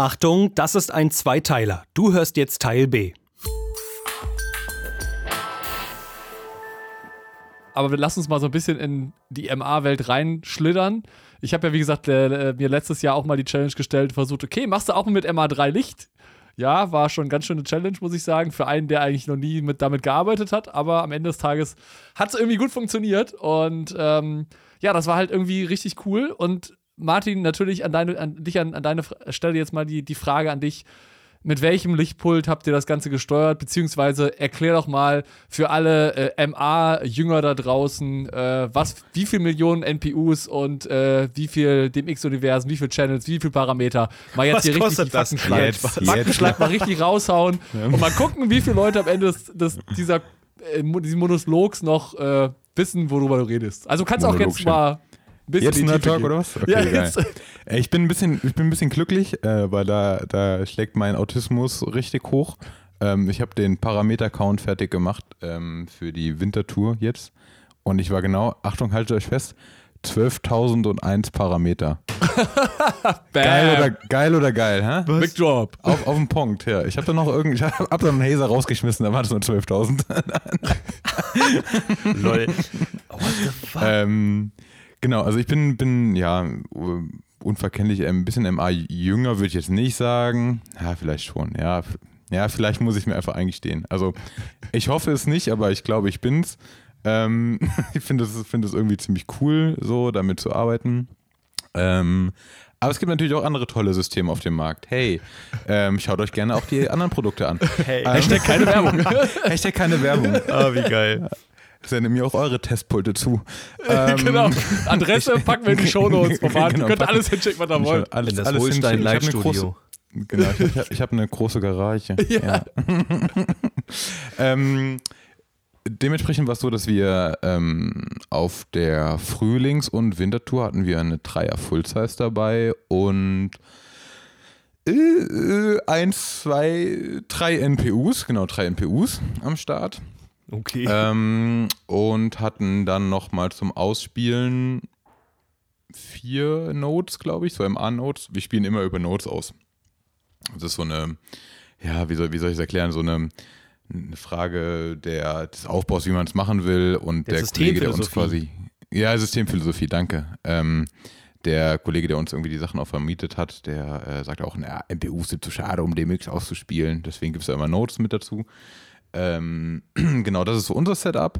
Achtung, das ist ein Zweiteiler. Du hörst jetzt Teil B. Aber wir lassen uns mal so ein bisschen in die MA-Welt reinschlittern. Ich habe ja, wie gesagt, äh, mir letztes Jahr auch mal die Challenge gestellt, versucht, okay, machst du auch mit MA3 Licht? Ja, war schon ganz schöne Challenge, muss ich sagen, für einen, der eigentlich noch nie mit, damit gearbeitet hat. Aber am Ende des Tages hat es irgendwie gut funktioniert. Und ähm, ja, das war halt irgendwie richtig cool. Und Martin, natürlich an, deine, an dich an, an deine Stelle jetzt mal die, die Frage an dich mit welchem Lichtpult habt ihr das Ganze gesteuert? Beziehungsweise erklär doch mal für alle äh, MA-Jünger da draußen, äh, was, wie viele Millionen NPUs und äh, wie viel DMX-Universen, wie viele Channels, wie viele Parameter. Mal jetzt was hier richtig die jetzt, Faktenschlag mal richtig raushauen ja. und mal gucken, wie viele Leute am Ende des, des dieser, äh, dieses Monologs noch äh, wissen, worüber du redest. Also kannst auch jetzt mal Bisschen jetzt Nerd Talk oder was? Okay, ja, jetzt. Ich bin ein bisschen, ich bin ein bisschen glücklich, äh, weil da, da schlägt mein Autismus richtig hoch. Ähm, ich habe den Parameter-Count fertig gemacht ähm, für die Wintertour jetzt. Und ich war genau, Achtung, haltet euch fest, 12.001 Parameter. geil, oder, geil oder geil, hä? Was? Big Drop. Auf, auf den Punkt, ja. Ich habe da noch irgendwie, ich habe hab da einen Hazer rausgeschmissen, da waren es nur 12.000. Lol. What the fuck? Ähm, Genau, also ich bin, bin ja unverkennlich ein bisschen MA jünger, würde ich jetzt nicht sagen. Ja, vielleicht schon, ja. Ja, vielleicht muss ich mir einfach eingestehen. Also ich hoffe es nicht, aber ich glaube, ich bin's. Ähm, ich finde es find irgendwie ziemlich cool, so damit zu arbeiten. Ähm, aber es gibt natürlich auch andere tolle Systeme auf dem Markt. Hey, ähm, schaut euch gerne auch die anderen Produkte an. Hey. Ähm, Hashtag keine Werbung. Hashtag keine Werbung. Ah, wie geil. Sendet mir auch eure Testpulte zu. Ähm, genau. Adresse packen wir in die Shownotes. Genau, Ihr könnt alles hinschicken, was ihr wollt. Alles, in das alles Holstein Live Studio. Genau, ich habe hab eine große Garage. Ja. ja. ähm, dementsprechend war es so, dass wir ähm, auf der Frühlings- und Wintertour hatten wir eine Dreier Full-Size dabei und äh, eins, zwei, drei NPUs, genau drei NPUs am Start. Okay. Ähm, und hatten dann nochmal zum Ausspielen vier Notes, glaube ich, so MA-Notes. Wir spielen immer über Notes aus. Das ist so eine, ja, wie soll, wie soll ich es erklären, so eine, eine Frage der, des Aufbaus, wie man es machen will und der, der Kollege, der uns quasi, ja, Systemphilosophie, danke. Ähm, der Kollege, der uns irgendwie die Sachen auch vermietet hat, der äh, sagt auch, naja, MPUs sind zu schade, um DMX auszuspielen. Deswegen gibt es da immer Notes mit dazu. Ähm, genau, das ist so unser Setup.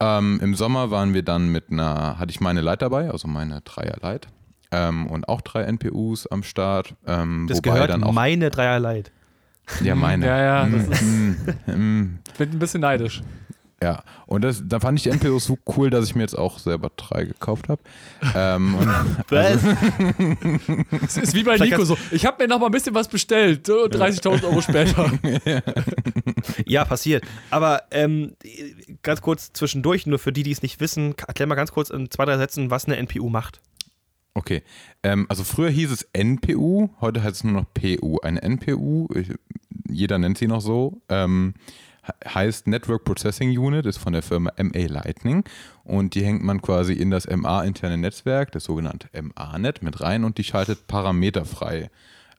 Ähm, Im Sommer waren wir dann mit einer, hatte ich meine Light dabei, also meine Dreier Light. Ähm, und auch drei NPUs am Start. Ähm, das gehört dann auch, meine Dreier Light. Ja, meine. Ja, ja, das ist, mm, mm. bin ein bisschen neidisch. Ja, und das, da fand ich die NPOs so cool, dass ich mir jetzt auch selber drei gekauft habe. Ähm, also, es ist wie bei Nico so, ich habe mir noch mal ein bisschen was bestellt, 30.000 Euro später. ja, passiert. Aber ähm, ganz kurz zwischendurch, nur für die, die es nicht wissen, erklär mal ganz kurz in zwei, drei Sätzen, was eine NPU macht. Okay, ähm, also früher hieß es NPU, heute heißt es nur noch PU. Eine NPU, jeder nennt sie noch so, ähm, heißt Network Processing Unit, ist von der Firma MA Lightning und die hängt man quasi in das MA-interne Netzwerk, das sogenannte MA-Net, mit rein und die schaltet parameterfrei.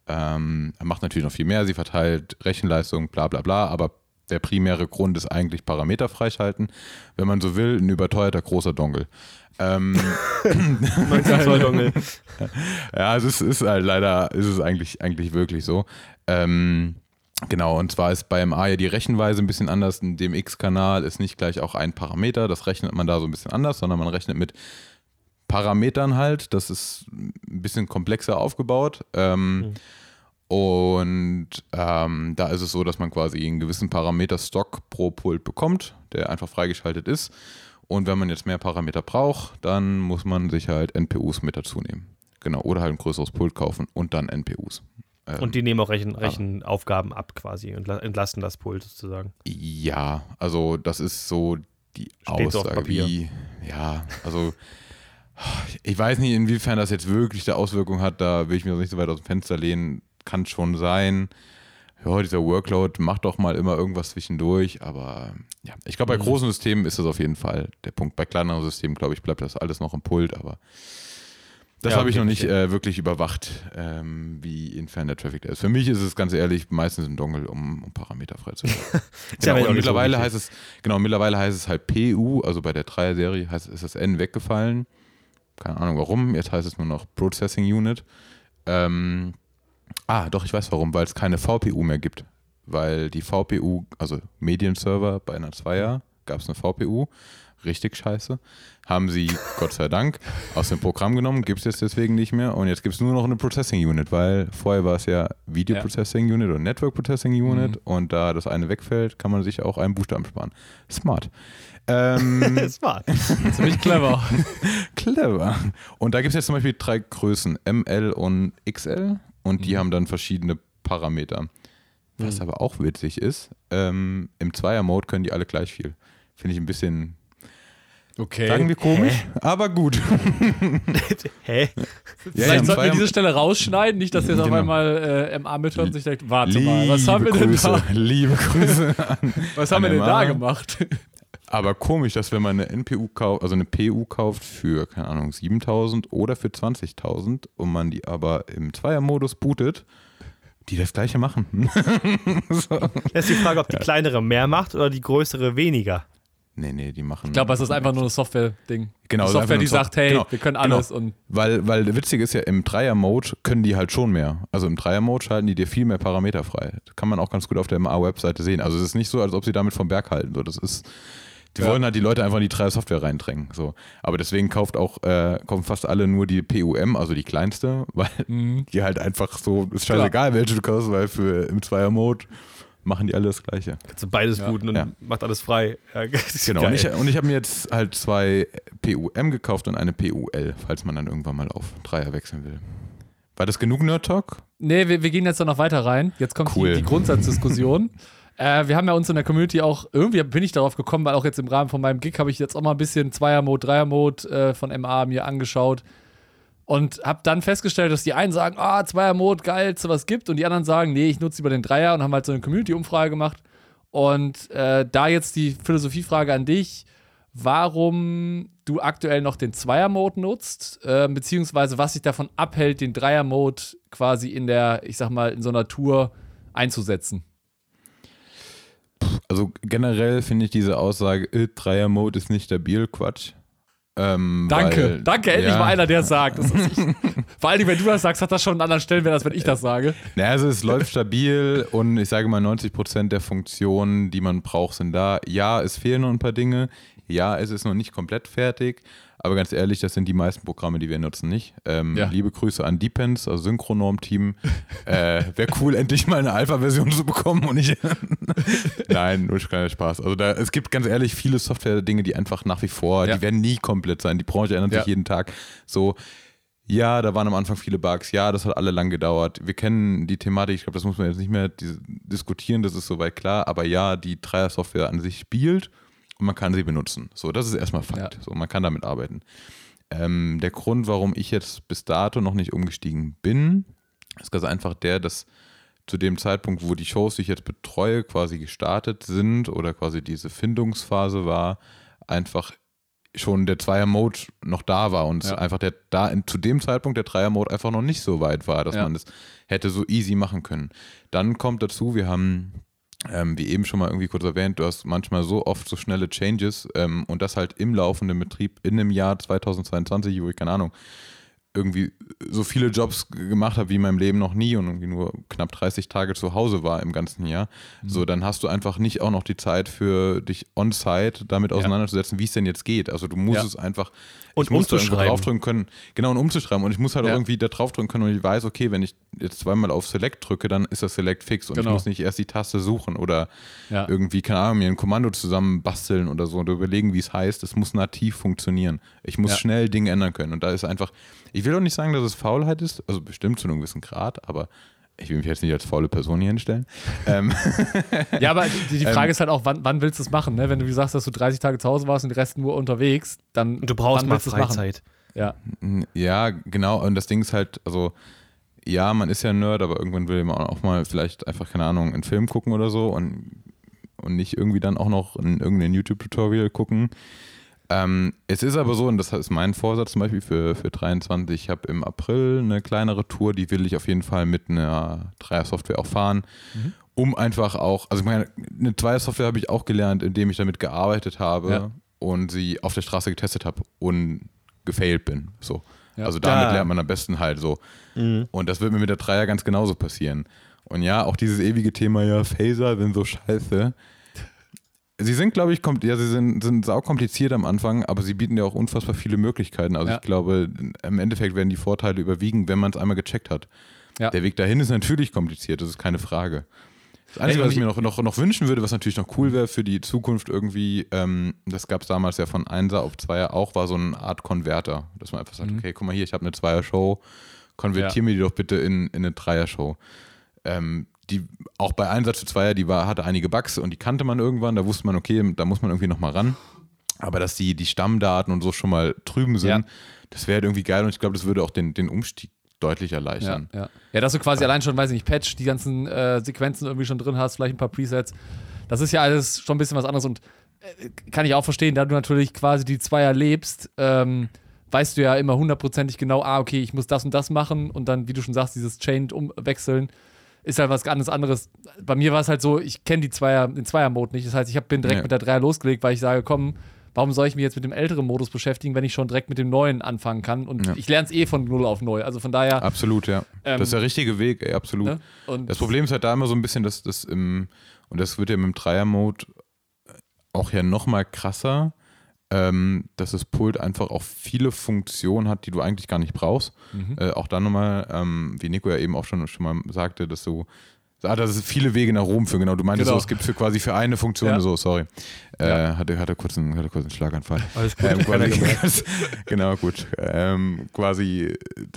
Ähm, macht natürlich noch viel mehr, sie verteilt Rechenleistung, bla bla bla, aber der primäre Grund ist eigentlich Parameter freischalten. Wenn man so will, ein überteuerter großer Dongle. Ähm, 19 Zoll Dongle. ja, also es ist halt leider, ist es eigentlich, eigentlich wirklich so. Ähm, Genau, und zwar ist bei MA ja die Rechenweise ein bisschen anders. Ein DMX-Kanal ist nicht gleich auch ein Parameter, das rechnet man da so ein bisschen anders, sondern man rechnet mit Parametern halt. Das ist ein bisschen komplexer aufgebaut. Ähm, mhm. Und ähm, da ist es so, dass man quasi einen gewissen Parameter-Stock pro Pult bekommt, der einfach freigeschaltet ist. Und wenn man jetzt mehr Parameter braucht, dann muss man sich halt NPUs mit dazu nehmen. Genau, oder halt ein größeres Pult kaufen und dann NPUs. Ähm, und die nehmen auch Rechen, Rechenaufgaben ab quasi und entlasten das Pult sozusagen. Ja, also das ist so die Steht Aussage, wie, ja, also ich weiß nicht, inwiefern das jetzt wirklich eine Auswirkung hat, da will ich mir nicht so weit aus dem Fenster lehnen, kann schon sein. Ja, dieser Workload macht doch mal immer irgendwas zwischendurch, aber ja, ich glaube, bei mhm. großen Systemen ist das auf jeden Fall der Punkt. Bei kleineren Systemen, glaube ich, bleibt das alles noch im Pult, aber Das Ja, habe ich okay, noch nicht äh, wirklich überwacht, ähm, wie infern der Traffic da ist. Für mich ist es ganz ehrlich meistens ein Dongle, um, um Parameter freizuschalten. genau, und so mittlerweile wichtig. heißt es, genau, mittlerweile heißt es halt PU, also bei der Dreier-Serie heißt, ist das N weggefallen. Keine Ahnung warum, jetzt heißt es nur noch Processing Unit. Ähm, ah, doch, ich weiß warum, weil es keine VPU mehr gibt. Weil die VPU, also Medienserver bei einer Zweier, gab es eine VPU, richtig scheiße. Haben sie, Gott sei Dank, aus dem Programm genommen, gibt es jetzt deswegen nicht mehr. Und jetzt gibt es nur noch eine Processing Unit, weil vorher war es ja Video Ja. Processing Unit und Network Processing Unit. Und da das eine wegfällt, kann man sich auch einen Buchstaben sparen. Smart. Ähm, Smart. Ziemlich clever. Clever. Und da gibt es jetzt zum Beispiel drei Größen, ML und XL. Und Mhm. die haben dann verschiedene Parameter. Was aber auch witzig ist, ähm, im Zweier-Mode können die alle gleich viel. Finde ich ein bisschen, Okay. sagen wir komisch, aber gut. Hä? Ja, Vielleicht sollten wir diese Stelle rausschneiden, nicht, dass jetzt auf Genau. einmal äh, MA mithört und sich denkt, warte mal, was haben wir Liebe denn Grüße, da? Liebe Grüße an, Was haben wir denn da MA. gemacht? Aber komisch, dass wenn man eine NPU kauft, also eine PU kauft für, keine Ahnung, 7000 oder für 20.000 und man die aber im Zweier-Modus bootet, die das gleiche machen. so. Jetzt die Frage, ob die kleinere mehr macht oder die größere weniger. Nee, nee, die machen. Ich glaube, es ist einfach nur ein Software-Ding. Genau, ist Software, die ein sagt, hey, Soft- genau, wir können genau. alles und Weil, weil der Witzige ist ja, im Dreier-Mode können die halt schon mehr. Also im Dreier-Mode schalten die dir viel mehr Parameter frei. Das kann man auch ganz gut auf der MA-Webseite sehen. Also es ist nicht so, als ob sie damit vom Berg halten. So, das ist, die Ja. wollen halt die Leute einfach in die Dreier-Software reindrängen. So. Aber deswegen kauft auch, äh, kaufen fast alle nur die PUM, also die kleinste, weil Mhm. die halt einfach so, ist scheißegal, welche du kaufst, weil für im Zweier-Mode machen die alle das Gleiche. Kannst du beides Ja. booten und Ja. macht alles frei. Ja, Genau, geil. und ich, und ich habe mir jetzt halt zwei PUM gekauft und eine PUL, falls man dann irgendwann mal auf Dreier wechseln will. War das genug Nerd Talk? Nee, wir, wir gehen jetzt noch weiter rein. Jetzt kommt Cool. die, die Grundsatzdiskussion. äh, wir haben ja uns in der Community auch, irgendwie bin ich darauf gekommen, weil auch jetzt im Rahmen von meinem Gig habe ich jetzt auch mal ein bisschen Zweier-Mode, Dreier-Mode äh, von MA mir angeschaut und habe dann festgestellt, dass die einen sagen, ah, Zweier-Mode, geil, sowas gibt und die anderen sagen, nee, ich nutze lieber den Dreier und haben halt so eine Community-Umfrage gemacht. Und äh, da jetzt die Philosophiefrage an dich, warum du aktuell noch den Zweier-Mode nutzt, äh, beziehungsweise was sich davon abhält, den Dreier-Mode quasi in der, ich sag mal, in so einer Tour einzusetzen. Also generell finde ich diese Aussage, äh, Dreier-Mode ist nicht stabil, Quatsch. Ähm, Danke, weil- danke, endlich ja. mal einer, der es sagt. Das ist ich, vor Dingen, wenn du das sagst, hat das schon einen anderen Stellenwert, als wenn ich das sage. Naja, also es läuft stabil und ich sage mal, 90% der Funktionen, die man braucht, sind da. Ja, es fehlen noch ein paar Dinge. Ja, es ist noch nicht komplett fertig. Aber ganz ehrlich, das sind die meisten Programme, die wir nutzen, nicht. Ähm, Ja. Liebe Grüße an Depends, also Synchronorm-Team. äh, Wäre cool, endlich mal eine Alpha-Version zu bekommen und nicht. Nein, nur kleiner Spaß. Also da, es gibt ganz ehrlich viele Software-Dinge, die einfach nach wie vor, Ja. die werden nie komplett sein. Die Branche ändert sich jeden Tag. So, ja, da waren am Anfang viele Bugs. Ja, das hat alle lang gedauert. Wir kennen die Thematik. Ich glaube, das muss man jetzt nicht mehr dis diskutieren. Das ist soweit klar. Aber ja, die Dreier-Software an sich spielt und man kann sie benutzen. So, das ist erstmal Fakt. Ja. So, man kann damit arbeiten. Ähm, der Grund, warum ich jetzt bis dato noch nicht umgestiegen bin, ist ganz einfach der, dass zu dem Zeitpunkt, wo die Shows, die ich jetzt betreue, quasi gestartet sind oder quasi diese Findungsphase war, einfach schon der Zweier-Mode noch da war und Ja. einfach der da in, zu dem Zeitpunkt der Dreier-Mode einfach noch nicht so weit war, dass Ja. man das hätte so easy machen können. Dann kommt dazu, wir haben, ähm, wie eben schon mal irgendwie kurz erwähnt, du hast manchmal so oft so schnelle Changes ähm, und das halt im laufenden Betrieb in einem Jahr 2022, wo ich keine Ahnung, irgendwie so viele Jobs gemacht habe wie in meinem Leben noch nie und irgendwie nur knapp 30 Tage zu Hause war im ganzen Jahr. So, dann hast du einfach nicht auch noch die Zeit für dich on-site damit auseinanderzusetzen, wie es denn jetzt geht. Also du musst Ja. es einfach Und ich muss da umzuschreiben. draufdrücken können. Genau, und umzuschreiben. Und ich muss halt Ja. irgendwie da draufdrücken können und ich weiß, okay, wenn ich jetzt zweimal auf Select drücke, dann ist das Select fix und Genau. ich muss nicht erst die Taste suchen oder Ja. irgendwie, keine Ahnung, mir ein Kommando zusammen basteln oder so und überlegen, wie es heißt. Es muss nativ funktionieren. Ich muss Ja. schnell Dinge ändern können. Und da ist einfach, ich will auch nicht sagen, dass es Faulheit ist, also bestimmt zu einem gewissen Grad, aber ich will mich jetzt nicht als faule Person hier hinstellen. ähm, Ja, aber die, die Frage ist halt auch, wann, wann willst du es machen? Ne? Wenn du wie sagst, dass du 30 Tage zu Hause warst und den Rest nur unterwegs, dann. Und du brauchst wann mal? Freizeit. Ja. Ja, genau. Und das Ding ist halt, also, ja, man ist ja ein Nerd, aber irgendwann will man auch mal vielleicht einfach, keine Ahnung, einen Film gucken oder so und, und nicht irgendwie dann auch noch in irgendein YouTube-Tutorial gucken. Ähm, es ist aber so, und das ist mein Vorsatz zum Beispiel für, für 23, ich habe im April eine kleinere Tour, die will ich auf jeden Fall mit einer Dreier-Software auch fahren, Mhm. um einfach auch, also ich meine, eine Zweier-Software habe ich auch gelernt, indem ich damit gearbeitet habe Ja. und sie auf der Straße getestet habe und gefailt bin. So. Ja. Also damit Da. lernt man am besten halt so. Mhm. Und das wird mir mit der Dreier ganz genauso passieren. Und ja, auch dieses ewige Thema, ja, Phaser sind so scheiße. Sie sind, glaube ich, kom- ja, sie sind, sind saukompliziert am Anfang, aber sie bieten ja auch unfassbar viele Möglichkeiten. Also Ja. ich glaube, im Endeffekt werden die Vorteile überwiegen, wenn man es einmal gecheckt hat. Ja. Der Weg dahin ist natürlich kompliziert, das ist keine Frage. Das Einzige, was ich mir noch, noch, noch wünschen würde, was natürlich noch cool wäre für die Zukunft irgendwie, ähm, das gab es damals ja von 1er auf 2er auch, war so eine Art Konverter. Dass man einfach sagt, Mhm. okay, guck mal hier, ich habe eine Zweier-Show, konvertier mir die doch bitte in, in eine Dreier-Show. Ähm, die, auch bei Einsatz für Zweier, die war, hatte einige Bugs und die kannte man irgendwann, da wusste man, okay, da muss man irgendwie nochmal ran. Aber dass die, die Stammdaten und so schon mal drüben sind, Ja. das wäre halt irgendwie geil und ich glaube, das würde auch den, den Umstieg deutlich Ja, erleichtern. ja. ja, dass du quasi allein schon, weiß ich nicht, Patch, die ganzen äh, Sequenzen irgendwie schon drin hast, vielleicht ein paar Presets. Das ist ja alles schon ein bisschen was anderes und äh, kann ich auch verstehen, da du natürlich quasi die Zweier lebst, ähm, weißt du ja immer hundertprozentig genau, ah, okay, ich muss das und das machen und dann, wie du schon sagst, dieses Chained umwechseln ist halt was ganz anderes. Bei mir war es halt so, ich kenne die Zweier, den Zweier-Mode nicht. Das heißt, ich hab, bin direkt Ja. mit der Dreier losgelegt, weil ich sage, komm, warum soll ich mich jetzt mit dem älteren Modus beschäftigen, wenn ich schon direkt mit dem neuen anfangen kann? Und Ja. ich lerne es eh von null auf neu. Also von daher. Absolut, ja. Ähm, das ist der richtige Weg, ey, absolut. ne? Und Das Problem ist halt da immer so ein bisschen, dass das im, und das wird ja mit dem Dreier-Mode auch ja nochmal krasser, ähm, dass das Pult einfach auch viele Funktionen hat, die du eigentlich gar nicht brauchst. Mhm. Äh, auch da nochmal, ähm, wie Nico ja eben auch schon, schon mal sagte, dass du Ah, dass es viele Wege nach Rom führen, genau. Du meintest Genau. so, es gibt für quasi für eine Funktion, Ja. so, sorry. Äh, Ja. hatte, hatte, kurz einen, hatte kurz einen Schlaganfall. Alles gut. Ähm, quasi, genau, gut. Ähm, quasi,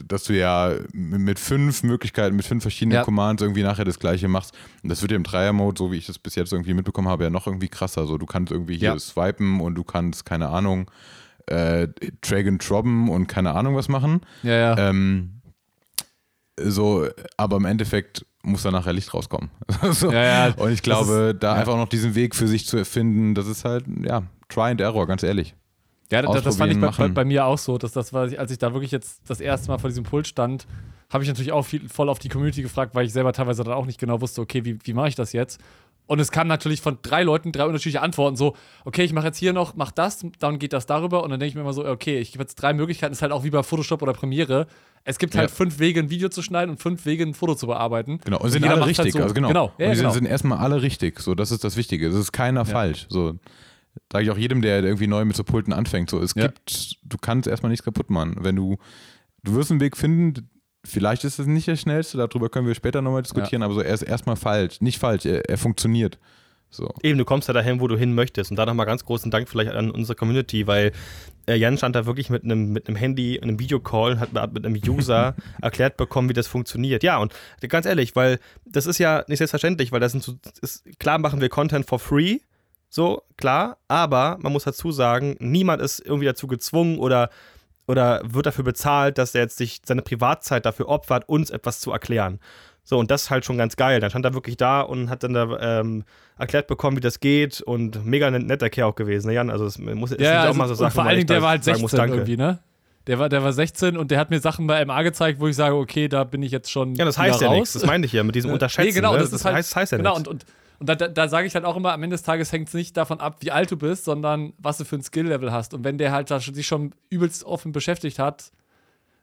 dass du ja mit fünf Möglichkeiten, mit fünf verschiedenen Ja. Commands irgendwie nachher das gleiche machst. Und das wird ja im Dreier-Mode, so wie ich das bis jetzt irgendwie mitbekommen habe, ja noch irgendwie krasser. So, du kannst irgendwie hier swipen und du kannst, keine Ahnung, äh, drag and droppen und keine Ahnung was machen. ja, ja. Ähm, so, aber im Endeffekt muss da nachher Licht rauskommen. so. Ja, ja, und ich glaube, da ja. einfach noch diesen Weg für sich zu erfinden, das ist halt, ja, Try and Error, ganz ehrlich. Ja, das, das fand ich bei, bei, bei mir auch so, dass das war, als ich da wirklich jetzt das erste Mal vor diesem Pult stand, habe ich natürlich auch viel, voll auf die Community gefragt, weil ich selber teilweise dann auch nicht genau wusste, okay, wie, wie mache ich das jetzt? Und es kam natürlich von drei Leuten drei unterschiedliche Antworten, so, okay, ich mache jetzt hier noch, mach das, dann geht das darüber und dann denke ich mir immer so, okay, ich habe jetzt drei Möglichkeiten, ist halt auch wie bei Photoshop oder Premiere. Es gibt halt Ja. fünf Wege, ein Video zu schneiden und fünf Wege, ein Foto zu bearbeiten. Genau, und sind jeder alle halt richtig. so. Also genau. Genau, ja, und die genau. sind, sind erstmal alle richtig. So, das ist das Wichtige. Es ist keiner falsch. So, sage ich auch jedem, der irgendwie neu mit so Pulten anfängt. So, es Ja. gibt, du kannst erstmal nichts kaputt machen. Wenn du, du wirst einen Weg finden, vielleicht ist es nicht der schnellste, darüber können wir später nochmal diskutieren, aber so, er ist erstmal falsch. Nicht falsch, er, er funktioniert. So. Eben, du kommst ja dahin, wo du hin möchtest. Und da nochmal ganz großen Dank vielleicht an unsere Community, weil äh, Jan stand da wirklich mit einem mit einem Handy, einem Videocall und hat mit mit einem User erklärt bekommen, wie das funktioniert. Ja, und ganz ehrlich, weil das ist ja nicht selbstverständlich, weil das sind so, ist, klar machen wir Content for free, so, klar, aber man muss dazu sagen, niemand ist irgendwie dazu gezwungen oder oder wird dafür bezahlt, dass er jetzt sich seine Privatzeit dafür opfert, uns etwas zu erklären. So, und das ist halt schon ganz geil. Dann stand er wirklich da und hat dann da ähm, erklärt bekommen, wie das geht und mega net- netter Kerl auch gewesen, ne, Jan? Also, es muss Ja, also, auch mal so und Sachen, vor allen Dingen, der war halt sagen 16 muss, irgendwie, ne? Der war, der war 16 und der hat mir Sachen bei MA gezeigt, wo ich sage, okay, da bin ich jetzt schon Ja, das heißt ja raus. nichts. Das meine ich ja mit diesem Unterschätzen. Nee, genau, ne? das, ist halt, heißt, heißt ja genau, nichts. und, und, und da, da, da sage ich halt auch immer, am Ende des Tages hängt es nicht davon ab, wie alt du bist, sondern was du für ein Skill-Level hast. Und wenn der halt sich schon übelst offen beschäftigt hat,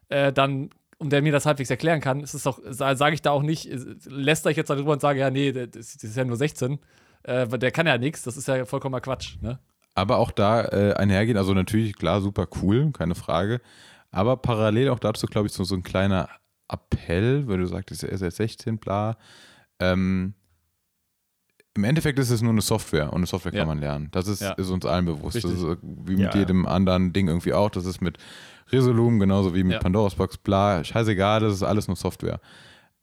äh, dann, und der mir das halbwegs erklären kann, ist es doch, sage ich da auch nicht, lästere ich jetzt darüber und sage, ja, nee, das, ist ja nur 16. Äh, der kann ja nichts, das ist ja vollkommener Quatsch, ne? Aber auch da äh, einhergehen, also natürlich, klar, super cool, keine Frage. Aber parallel auch dazu, glaube ich, so, so ein kleiner Appell, weil du sagtest, er ist jetzt 16, bla. Ähm, Im Endeffekt ist es nur eine Software und eine Software Ja. kann man lernen. Das ist, Ja. ist uns allen bewusst. Richtig. Das ist äh, wie mit Ja. jedem anderen Ding irgendwie auch. Das ist mit Resolumen genauso wie mit Ja. Pandora's Box, bla. Scheißegal, das ist alles nur Software.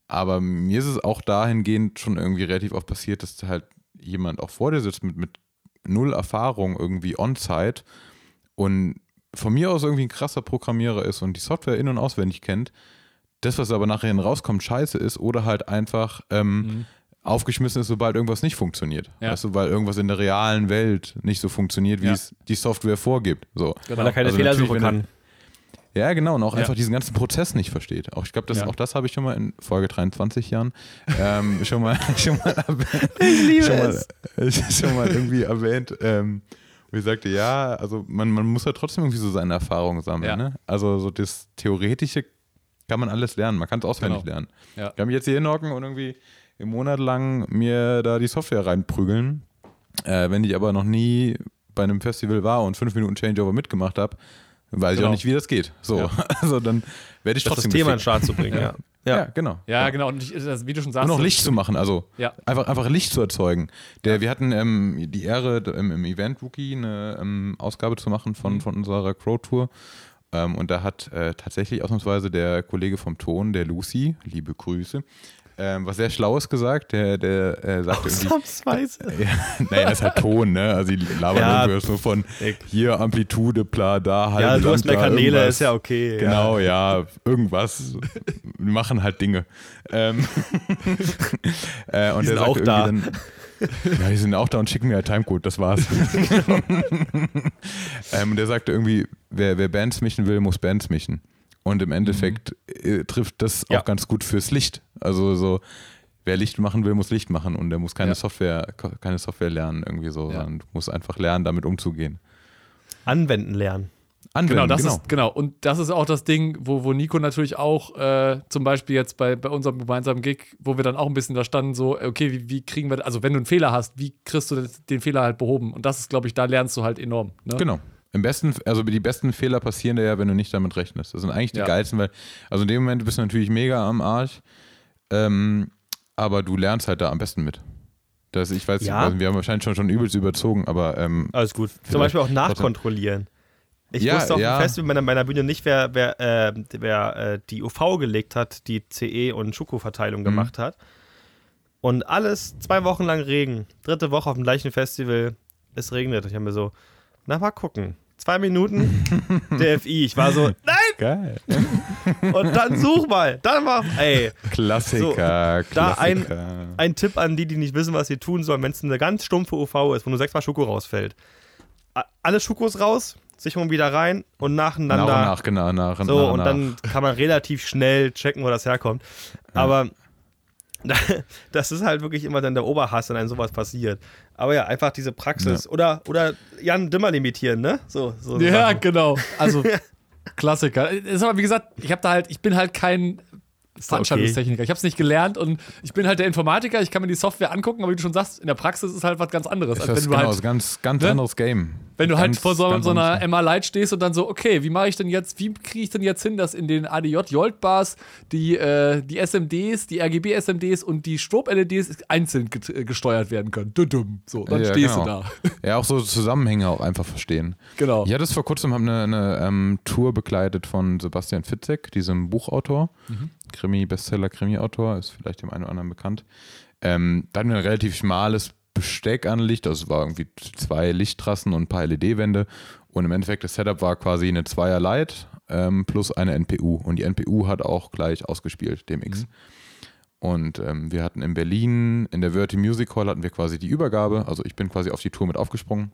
Aber mir ist es auch dahingehend schon irgendwie relativ oft passiert, dass halt jemand auch vor dir sitzt mit, mit null Erfahrung irgendwie on-site und von mir aus irgendwie ein krasser Programmierer ist und die Software in- und auswendig kennt, das, was aber nachher rauskommt, scheiße ist oder halt einfach ähm, Mhm. Aufgeschmissen ist, sobald irgendwas nicht funktioniert. Ja. Weißt du, weil irgendwas in der realen Welt nicht so funktioniert, wie Ja. es die Software vorgibt. So. Weil er keine Also Fehler natürlich, suchen wenn kann. Ja, genau, und auch Ja. einfach diesen ganzen Prozess nicht versteht. Auch ich glaube, das, Ja. auch das habe ich schon mal in Folge 23 Jahren ähm, schon mal schon mal, erwähnt- schon, mal schon mal irgendwie erwähnt. Ähm, wo ich sagte, ja, also man, man muss ja trotzdem irgendwie so seine Erfahrungen sammeln. Ja. Ne? Also so das Theoretische kann man alles lernen. Man kann es auswendig Genau. lernen. Ja. Ich kann mich jetzt hier hinhocken und irgendwie im Monat lang mir da die Software reinprügeln. Äh, wenn ich aber noch nie bei einem Festival war und fünf Minuten Changeover mitgemacht habe, weiß ich Genau. auch nicht, wie das geht. So, Ja. also dann werde ich Das, das trotzdem Thema in. Start zu bringen, ja. Ja, genau. Ja, genau. Und ich, das, wie du schon Und sagst. auch Licht zu machen, also Ja. einfach, einfach Licht zu erzeugen. Der, Wir hatten ähm, die Ehre, im, im Event Wookie eine ähm, Ausgabe zu machen von, Mhm. von unserer Crow-Tour. Ähm, und da hat äh, tatsächlich ausnahmsweise der Kollege vom Ton, der Lucy, liebe Grüße, ähm, was sehr Schlaues gesagt. Der, der äh, irgendwie, Ausnahmsweise. ja, naja, das ist halt Ton, ne? Also die labern Ja. irgendwie so von hier Amplitude, bla, da, halbe Ja, du hast mehr Kanäle, irgendwas. ist ja okay. Genau, ja, irgendwas. Wir machen halt Dinge. Ähm, äh, und Die der sind auch da. irgendwie Dann, ja, die sind auch da und schicken mir halt Timecode, das war's. ähm, und der sagte irgendwie, wer, wer Bands mischen will, muss Bands mischen. Und im Endeffekt äh, trifft das Ja. auch ganz gut fürs Licht. Also so, wer Licht machen will, muss Licht machen und der muss keine Ja. Software, keine Software lernen irgendwie so, Ja. sondern du musst einfach lernen, damit umzugehen. Anwenden lernen. Anwenden, Genau, das genau. ist genau. Und das ist auch das Ding, wo, wo Nico natürlich auch äh, zum Beispiel jetzt bei, bei unserem gemeinsamen Gig, wo wir dann auch ein bisschen da standen, so, okay, wie, wie kriegen wir, also wenn du einen Fehler hast, wie kriegst du den Fehler halt behoben? Und das ist, glaube ich, da lernst du halt enorm. Ne? Genau. Im besten, also die besten Fehler passieren dir ja, wenn du nicht damit rechnest. Das sind eigentlich die Ja. geilsten, weil, also in dem Moment bist du natürlich mega am Arsch, ähm, aber du lernst halt da am besten mit. Das, ich weiß, Ja. also wir haben wahrscheinlich schon, schon übelst überzogen, aber ähm, Alles gut. Zum Beispiel auch nachkontrollieren. Ich Ja, wusste auf ja. dem Festival meiner, meiner Bühne nicht, wer, wer, äh, wer äh, die UV gelegt hat, die CE- und Schuko-Verteilung gemacht hat. Und alles zwei Wochen lang Regen. Dritte Woche auf dem gleichen Festival, es regnet. Ich habe mir so, na mal gucken. Zwei Minuten DFI. Ich war so, nein! geil. Und dann such mal. Dann mach, ey. Klassiker, da ein- Klassiker. Ein Tipp an die, die nicht wissen, was sie tun sollen, wenn es eine ganz stumpfe UV ist, wo nur sechsmal Schuko rausfällt. Alle Schukos raus, Sicherung wieder rein und nacheinander. nach und nach, genau, nach und So, nach. und nach. dann kann man relativ schnell checken, wo das herkommt. Aber das ist halt wirklich immer dann der Oberhass, wenn einem sowas passiert. Aber ja, einfach diese Praxis. Oder, oder Jan Dimmer limitieren, ne? So, so Ja, Sachen. genau. Also Klassiker. Ist aber wie gesagt, ich habe da halt, ich bin halt kein Veranstaltungstechniker. Ich habe es nicht gelernt und ich bin halt der Informatiker. Ich kann mir die Software angucken, aber wie du schon sagst, in der Praxis ist halt was ganz anderes. ist als das wenn du genau, halt ist ein ganz, ganz ne? anderes Game. Wenn du halt Ganz, vor so, so einer MA Light stehst und dann so, okay, wie mache ich denn jetzt, wie kriege ich denn jetzt hin, dass in den ADJ-Jolt-Bars die, äh, die SMDs, die RGB-SMDs und die Strob-LEDs einzeln äh, gesteuert werden können? Dudum. So, dann Ja, stehst genau. du da. Ja, auch so Zusammenhänge auch einfach verstehen. genau. Ich hatte es vor kurzem eine, eine ähm, Tour begleitet von Sebastian Fitzek, diesem Buchautor. Krimi, Bestseller, Krimi-Autor, ist vielleicht dem einen oder anderen bekannt. Ähm, da hatten wir ein relativ schmales Besteck an Licht, also es war irgendwie zwei Lichttrassen und ein paar LED-Wände. Und im Endeffekt, das Setup war quasi eine Zweier Light ähm, plus eine NPU. Und die NPU hat auch gleich ausgespielt, DMX. Und ähm, wir hatten in Berlin, in der Verti Music Hall hatten wir quasi die Übergabe. Also ich bin quasi auf die Tour mit aufgesprungen.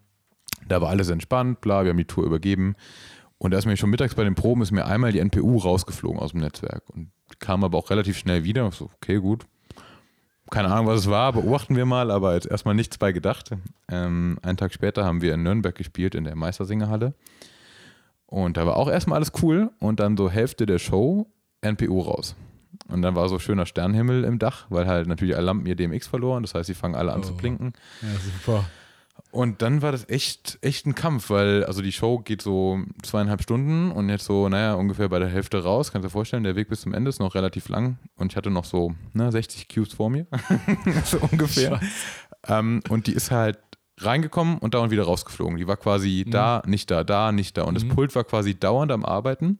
Da war alles entspannt, bla, wir haben die Tour übergeben. Und da ist mir schon mittags bei den Proben ist mir einmal die NPU rausgeflogen aus dem Netzwerk und kam aber auch relativ schnell wieder. Ich So, okay, gut. Keine Ahnung, was es war, beobachten wir mal, aber jetzt erstmal nichts bei gedacht. Ähm, einen Tag später haben wir in Nürnberg gespielt, in der Meistersingerhalle. Und da war auch erstmal alles cool und dann so Hälfte der Show NPU raus. Und dann war so schöner Sternenhimmel im Dach, weil halt natürlich alle Lampen ihr DMX verloren. Das heißt, sie fangen alle an zu Oh. blinken. Ja, super. Und dann war das echt, echt ein Kampf, weil also die Show geht so zweieinhalb Stunden und jetzt so, naja, ungefähr bei der Hälfte raus. Kannst du dir vorstellen, der Weg bis zum Ende ist noch relativ lang und ich hatte noch so ne, 60 Cues vor mir, so ungefähr. Ähm, und die ist halt reingekommen und dauernd wieder rausgeflogen. Die war quasi da, nicht da, da, nicht da. Und das Pult war quasi dauernd am Arbeiten.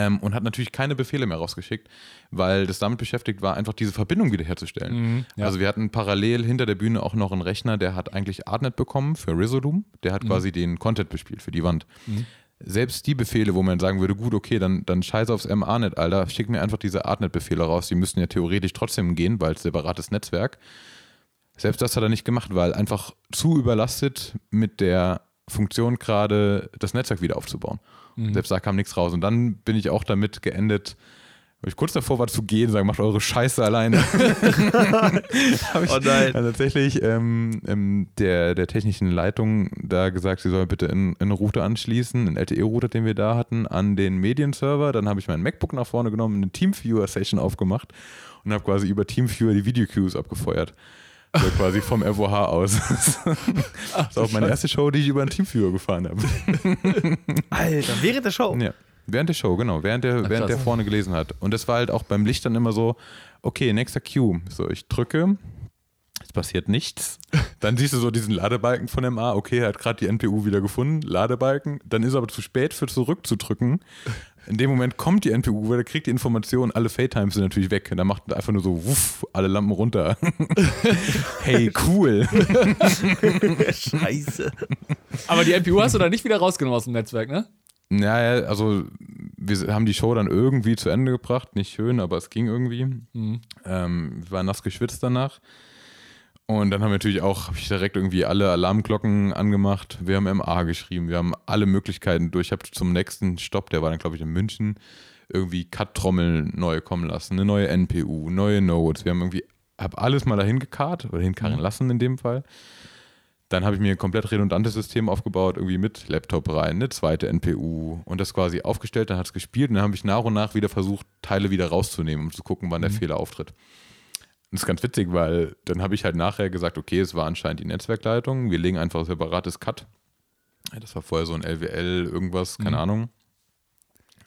Ähm, und hat natürlich keine Befehle mehr rausgeschickt, weil das damit beschäftigt war, einfach diese Verbindung wiederherzustellen. Mhm, ja. Also wir hatten parallel hinter der Bühne auch noch einen Rechner, der hat eigentlich Artnet bekommen für Resodum. Der Mhm. hat quasi den Content bespielt für die Wand. selbst die Befehle, wo man sagen würde, gut, okay, dann, dann scheiß aufs MA-Net, Alter, schick mir einfach diese Artnet-Befehle raus. Die müssten ja theoretisch trotzdem gehen, weil es separates Netzwerk. Selbst das hat er nicht gemacht, weil einfach zu überlastet mit der Funktion gerade das Netzwerk wieder aufzubauen. Mhm. Selbst da kam nichts raus. Und dann bin ich auch damit geendet, weil ich kurz davor war zu gehen, sagen, macht eure Scheiße alleine. Ich Oh nein. dann tatsächlich ähm, ähm, der, der technischen Leitung da gesagt, sie soll bitte in, in einen Router anschließen, einen LTE-Router, den wir da hatten, an den Medienserver. Dann habe ich mein MacBook nach vorne genommen, eine Teamviewer-Session aufgemacht und habe quasi über Teamviewer die Video-Queues abgefeuert. Also quasi vom FOH aus. das ist auch meine erste Show, die ich über einen Teamviewer gefahren habe. Alter, während der Show. Ja. Während der Show, genau. Während der, Ach, während der vorne gelesen hat. Und das war halt auch beim Licht dann immer so, okay, nächster Cue. So, ich drücke, es passiert nichts. Dann siehst du so diesen Ladebalken von MA, okay, er hat gerade die NPU wieder gefunden, Ladebalken. Dann ist aber zu spät für zurückzudrücken. In dem Moment kommt die NPU, weil er kriegt die Information, alle Fade-Times sind natürlich weg. Und dann macht einfach nur so, wuff, alle Lampen runter. hey, cool. Scheiße. Aber die NPU hast du dann nicht wieder rausgenommen aus dem Netzwerk, ne? Naja, also wir haben die Show dann irgendwie zu Ende gebracht. Nicht schön, aber es ging irgendwie. Mhm. Ähm, wir waren nass geschwitzt danach. Und dann haben wir natürlich auch, habe ich direkt irgendwie alle Alarmglocken angemacht. Wir haben MA geschrieben, wir haben alle Möglichkeiten durch. Ich habe zum nächsten Stopp, der war dann, glaube ich, in München, irgendwie Cut-Trommeln neu kommen lassen, eine neue NPU, neue Notes. Wir haben irgendwie, habe alles mal dahin gekarrt oder hinkarren lassen in dem Fall. Dann habe ich mir ein komplett redundantes System aufgebaut, irgendwie mit Laptop rein, eine zweite NPU und das quasi aufgestellt, dann hat es gespielt und dann habe ich nach und nach wieder versucht, Teile wieder rauszunehmen, um zu gucken, wann der Fehler auftritt. Das ist ganz witzig, weil dann habe ich halt nachher gesagt, okay, es war anscheinend die Netzwerkleitung, wir legen einfach ein separates Cut. Das war vorher so ein LWL, irgendwas, keine Ahnung.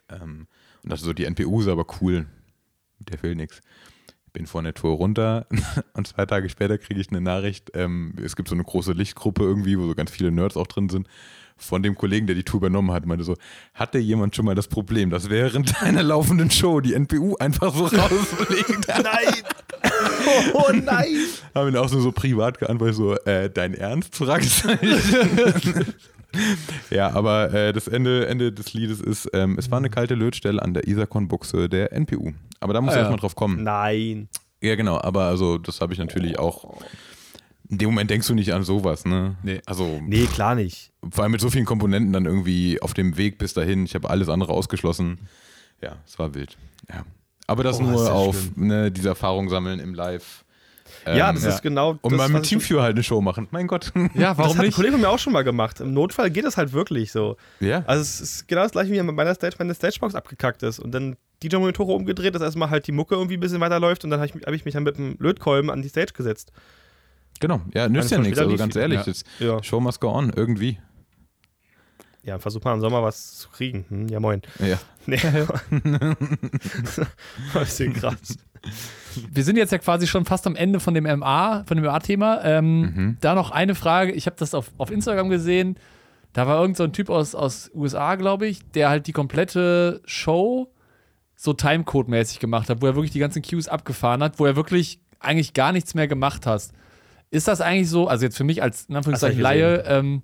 Ähm, und dachte so, die NPU ist aber cool, der fehlt nichts. Bin von der Tour runter und zwei Tage später kriege ich eine Nachricht. Ähm, es gibt so eine große Lichtgruppe irgendwie, wo so ganz viele Nerds auch drin sind. Von dem Kollegen, der die Tour übernommen hat, meinte so: Hatte jemand schon mal das Problem, dass während einer laufenden Show die NPU einfach so rausfliegt? Nein. Oh nein. Haben ihn auch nur so privat geantwortet, so, äh, dein Ernst? Fragezeichen. ja, aber äh, das Ende, Ende des Liedes ist, ähm, es war eine kalte Lötstelle an der Isakon-Buchse der NPU. Aber da muss Ah, ich ja. erstmal drauf kommen. Nein. Ja, genau, aber also das habe ich natürlich auch. In dem Moment denkst du nicht an sowas, ne? Nee. Also Nee, klar nicht. vor allem mit so vielen Komponenten dann irgendwie auf dem Weg bis dahin. Ich habe alles andere ausgeschlossen. Ja, es war wild. Ja. Aber das Oh, nur ja auf ne, diese Erfahrung sammeln im Live. Ja, Ähm, das ist genau. Und das, mal mit Teamviewer halt eine Show machen. Mein Gott. Ja, Das warum hat ein nicht? Kollege von mir auch schon mal gemacht. Im Notfall geht das halt wirklich so. ja. Also es ist genau das gleiche wie mit meiner Stage, wenn eine Stagebox abgekackt ist und dann DJ-Monitore umgedreht, dass erstmal halt die Mucke irgendwie ein bisschen weiterläuft und dann habe ich, hab ich mich dann mit dem Lötkolben an die Stage gesetzt. Genau. Ja, nützt ja Einfach nichts. Also ganz ehrlich, ja. das Ja. Show must go on. Irgendwie. Ja, versuch mal im Sommer was zu kriegen. Hm, ja, moin. Ja. Nee. bisschen krass. Wir sind jetzt ja quasi schon fast am Ende von dem MA, von dem MA-Thema. Ähm, Mhm. Da noch eine Frage. Ich habe das auf, auf Instagram gesehen. Da war irgend so ein Typ aus, aus USA, glaube ich, der halt die komplette Show so Timecode-mäßig gemacht hat, wo er wirklich die ganzen Cues abgefahren hat, wo er wirklich eigentlich gar nichts mehr gemacht hat. Ist das eigentlich so, also jetzt für mich als in Anführungszeichen Laie, ähm,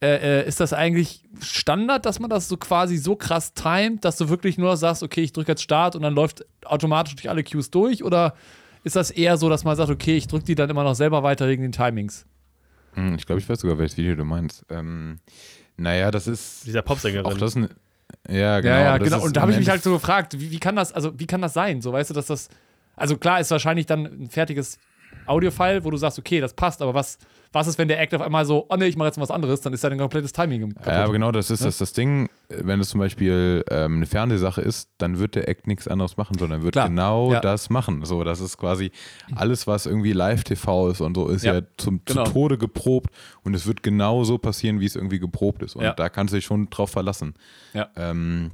äh, äh, ist das eigentlich Standard, dass man das so quasi so krass timet, dass du wirklich nur sagst, okay, ich drücke jetzt Start und dann läuft automatisch durch alle Cues durch? Oder ist das eher so, dass man sagt, okay, ich drücke die dann immer noch selber weiter wegen den Timings? Hm, Ich glaube, ich weiß sogar, welches Video du meinst. Ähm, naja, das ist. Dieser Popsängerin. Auch das ein, ja, genau. ja, ja, genau. Und da habe ich mich halt so gefragt, wie, wie kann das, also wie kann das sein? So, weißt du, dass das. Also klar ist wahrscheinlich dann ein fertiges Audiofile, wo du sagst, okay, das passt, aber was, was ist, wenn der Act auf einmal so, oh nee, ich mache jetzt was anderes, dann ist ja ein komplettes Timing kaputt. Ja, aber genau, das ist das, das Ding. Wenn es zum Beispiel ähm, eine Fernsehsache ist, dann wird der Act nichts anderes machen, sondern wird Klar, genau ja. das machen. So, das ist quasi alles, was irgendwie Live-TV ist und so, ist ja, Ja, zum, genau. zu Tode geprobt und es wird genau so passieren, wie es irgendwie geprobt ist. Und Ja. da kannst du dich schon drauf verlassen. Ja. Ähm,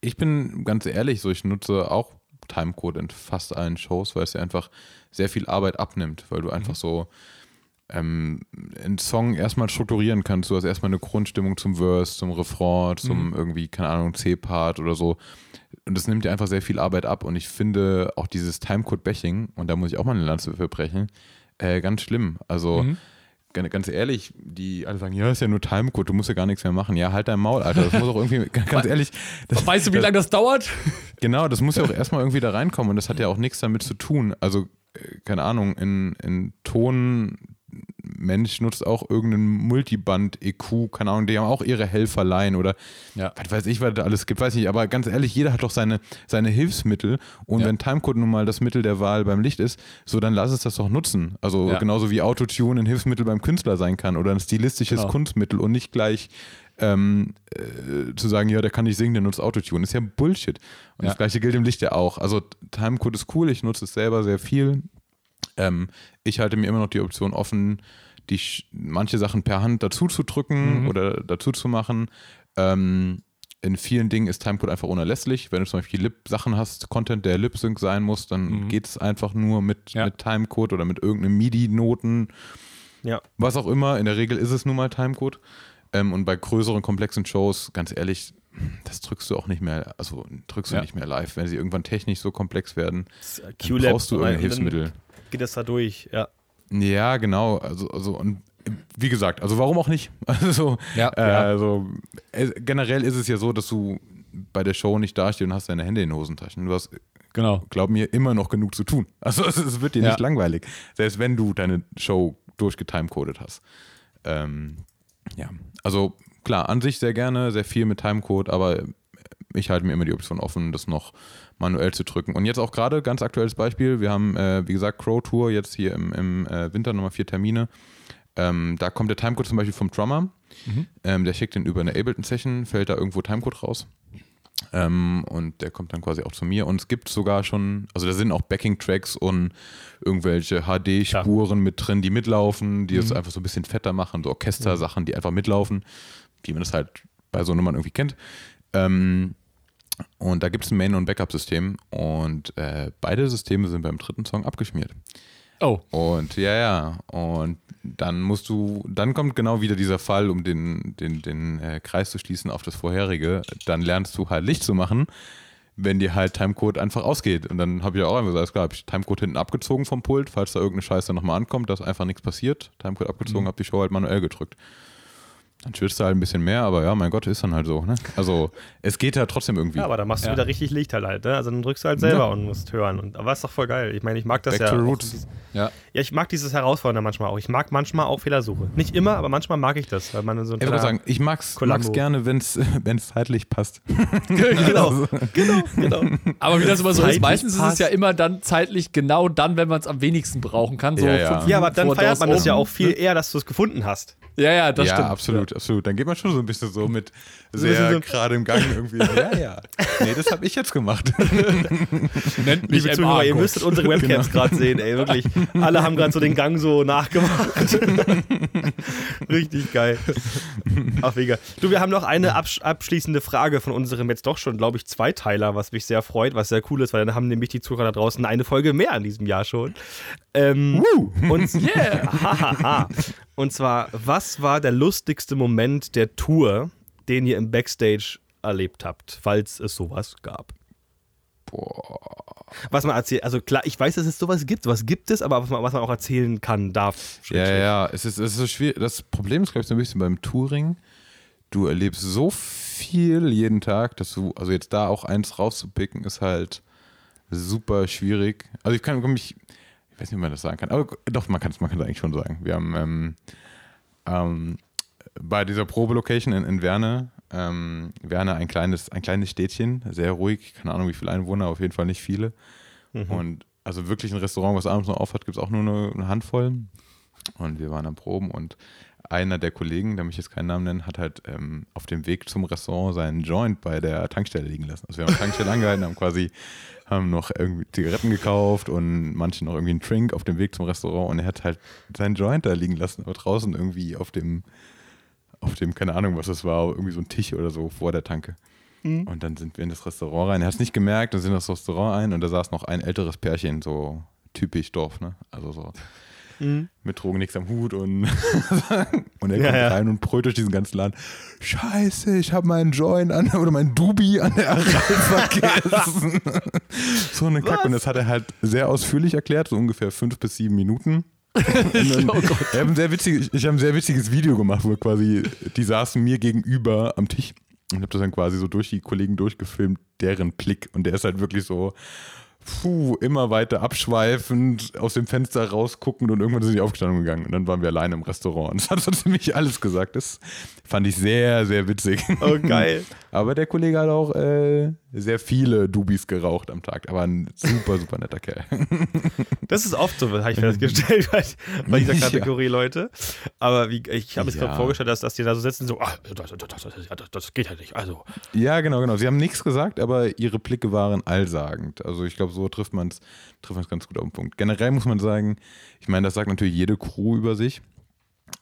ich bin ganz ehrlich, so ich nutze auch Timecode in fast allen Shows, weil es dir einfach sehr viel Arbeit abnimmt, weil du Mhm. einfach so ähm, einen Song erstmal strukturieren kannst. Du hast erstmal eine Grundstimmung zum Verse, zum Refrain, zum Mhm. irgendwie, keine Ahnung, C-Part oder so. Und das nimmt dir einfach sehr viel Arbeit ab. Und ich finde auch dieses Timecode-Bashing, und da muss ich auch mal eine Lanze für brechen, äh, ganz schlimm. Also Mhm. ganz ehrlich, die alle sagen, ja, ist ja nur Timecode, du musst ja gar nichts mehr machen. Ja, halt dein Maul, Alter. Das muss auch irgendwie, ganz ehrlich, das, Weißt du, wie das, lange das dauert? Genau, das muss ja auch erstmal irgendwie da reinkommen und das hat ja auch nichts damit zu tun. Also, äh, keine Ahnung, in, in Ton, Mensch nutzt auch irgendeinen Multiband-EQ, keine Ahnung, die haben auch ihre Helferlein oder Ja. was weiß ich, was da alles gibt, weiß ich nicht. Aber ganz ehrlich, jeder hat doch seine, seine Hilfsmittel und Ja. wenn Timecode nun mal das Mittel der Wahl beim Licht ist, so dann lass es das doch nutzen. Also Ja. genauso wie Autotune ein Hilfsmittel beim Künstler sein kann oder ein stilistisches Genau. Kunstmittel und nicht gleich ähm, äh, zu sagen, ja, der kann nicht singen, der nutzt Autotune. ist ja Bullshit. Und Ja. das gleiche gilt im Licht ja auch. Also Timecode ist cool, ich nutze es selber sehr viel. Ähm, ich halte mir immer noch die Option offen, die manche Sachen per Hand dazu zu drücken Mhm. oder dazu zu machen. Ähm, in vielen Dingen ist Timecode einfach unerlässlich. Wenn du zum Beispiel Lip-Sachen hast, Content, der Lip-Sync sein muss, dann Mhm. geht es einfach nur mit, Ja. mit Timecode oder mit irgendeinem MIDI-Noten. Ja. Was auch immer. In der Regel ist es nun mal Timecode. Ähm, und bei größeren, komplexen Shows, ganz ehrlich, das drückst du auch nicht mehr, also drückst du Ja. nicht mehr live. Wenn sie irgendwann technisch so komplex werden, äh, brauchst du irgendein Hilfsmittel. Geht das da durch, ja. Ja, genau. Also, also und wie gesagt, also warum auch nicht? Also, Ja. äh, also äh, generell ist es ja so, dass du bei der Show nicht dastehst und hast deine Hände in den Hosentaschen. Du hast, Genau. glaub mir, immer noch genug zu tun. Also es, es wird dir Ja. nicht langweilig, selbst wenn du deine Show durchgetimecodet hast. Ähm, ja, also klar, an sich sehr gerne, sehr viel mit Timecode, aber ich halte mir immer die Option offen, das noch manuell zu drücken. Und jetzt auch gerade, ganz aktuelles Beispiel, wir haben, äh, wie gesagt, Crow Tour, jetzt hier im, im äh, Winter nochmal vier Termine. Ähm, da kommt der Timecode zum Beispiel vom Drummer. Ähm, der schickt den über eine Ableton-Session, fällt da irgendwo Timecode raus. Ähm, und der kommt dann quasi auch zu mir. Und es gibt sogar schon, also da sind auch Backing-Tracks und irgendwelche HD-Spuren mit drin, die mitlaufen, die es einfach so ein bisschen fetter machen, so Orchestersachen, die einfach mitlaufen, wie man das halt bei so Nummern irgendwie kennt. Ähm, und da gibt es ein Main- und Backup-System und äh, beide Systeme sind beim dritten Song abgeschmiert. Oh. Und ja, ja. Und dann musst du, dann kommt genau wieder dieser Fall, um den, den, den äh, Kreis zu schließen auf das vorherige. Dann lernst du halt Licht zu machen, wenn dir halt Timecode einfach ausgeht. Und dann habe ich auch einfach gesagt, klar, habe ich Timecode hinten abgezogen vom Pult, falls da irgendeine Scheiße nochmal ankommt, dass einfach nichts passiert. Timecode abgezogen, habe die Show halt manuell gedrückt. Dann schwitzt du halt ein bisschen mehr, aber ja, mein Gott, ist dann halt so. Ne? Also es geht ja trotzdem irgendwie. Ja, aber dann machst du Ja. wieder richtig Licht halt halt, ne? Also dann drückst du halt selber Ja. und musst hören. Und, aber ist doch voll geil. Ich meine, ich mag das Back ja. to roots. dieses- Ja. Ja, ich mag dieses Herausfordernde manchmal auch. Ich mag manchmal auch Fehlersuche. Nicht immer, aber manchmal mag ich das, weil man so ein Ich würde sagen, ich mag's, Columbo. mag's gerne, wenn es zeitlich passt. genau, genau, genau. Aber wie das immer so ist, Zeitlich meistens ist es passt. ja immer dann zeitlich genau dann, wenn man es am wenigsten brauchen kann. So Ja, ja. aber dann feiert man das ja auch viel eher, dass du es gefunden hast. Ja, ja, das ja, stimmt. absolut, absolut. Dann geht man schon so ein bisschen so mit sehr so- gerade im Gang irgendwie. Ja, ja. Nee, das habe ich jetzt gemacht. Nennt mich Liebe Zuhörer, ihr müsstet unsere Webcams gerade sehen, ey, wirklich. Alle haben gerade so den Gang so nachgemacht. Richtig geil. Ach, mega. Du, wir haben noch eine absch abschließende Frage von unserem jetzt doch schon, glaube ich, Zweiteiler, was mich sehr freut, was sehr cool ist, weil dann haben nämlich die Zuhörer da draußen eine Folge mehr in diesem Jahr schon. Ähm, und, yeah. Hahaha. Und zwar, was war der lustigste Moment der Tour, den ihr im Backstage erlebt habt, falls es sowas gab? Was man erzählt, also klar, ich weiß, dass es sowas gibt, sowas gibt es, aber was man, was man auch erzählen kann, darf. ja, ja, ja. Es ist, es ist so schwierig. Das Problem ist, glaube ich, so ein bisschen beim Touring. Du erlebst so viel jeden Tag, dass du, also jetzt da auch eins rauszupicken, ist halt super schwierig. Also ich kann mich, ich weiß nicht, wie man das sagen kann, aber doch, man kann es man kann's eigentlich schon sagen. Wir haben ähm, ähm, bei dieser Probelocation in, in Werne, ähm, Werne ein kleines, ein kleines Städtchen, sehr ruhig, keine Ahnung wie viele Einwohner, auf jeden Fall nicht viele. Und also wirklich ein Restaurant, was abends noch auf hat, gibt es auch nur eine, eine Handvoll. Und wir waren am Proben und einer der Kollegen, der mich jetzt keinen Namen nennt, hat halt ähm, auf dem Weg zum Restaurant seinen Joint bei der Tankstelle liegen lassen. Also wir haben die Tankstelle angehalten, haben quasi haben noch irgendwie Zigaretten gekauft und manche noch irgendwie einen Drink auf dem Weg zum Restaurant und er hat halt seinen Joint da liegen lassen, aber draußen irgendwie auf dem, auf dem, keine Ahnung, was das war, irgendwie so ein Tisch oder so vor der Tanke. Und dann sind wir in das Restaurant rein. Er hat es nicht gemerkt, dann sind wir in das Restaurant ein und da saß noch ein älteres Pärchen, so typisch Dorf, ne? Also so mit Drogen nichts am Hut und, und er Ja, kommt ja. rein und brüllt durch diesen ganzen Laden. Scheiße, ich habe meinen Joint an oder mein Dubi an der Aral vergessen. so eine Kacke. Und das hat er halt sehr ausführlich erklärt, so ungefähr fünf bis sieben Minuten. dann, ich habe ein, sehr witziges- ich hab ein sehr witziges Video gemacht, wo quasi, die saßen mir gegenüber am Tisch und habe das dann quasi so durch die Kollegen durchgefilmt, deren Blick. Und der ist halt wirklich so, puh, immer weiter abschweifend, aus dem Fenster rausguckend und irgendwann sind die aufgestanden gegangen. Und dann waren wir alleine im Restaurant. Und das hat so ziemlich alles gesagt. Das fand ich sehr, sehr witzig. Oh, geil. Aber der Kollege hat auch äh, sehr viele Dubis geraucht am Tag. Aber ein super, super netter Kerl. Das ist oft so, habe ich festgestellt bei, bei dieser Ja. Kategorie Leute. Aber wie, ich habe mir Ja. gerade vorgestellt, dass, dass die da so sitzen, so, ah, das, das, das, das, das geht halt nicht. Also, Ja, genau, genau. Sie haben nichts gesagt, aber ihre Blicke waren allsagend. Also ich glaube, so trifft man es trifft man's ganz gut auf den Punkt. Generell muss man sagen, ich meine, das sagt natürlich jede Crew über sich.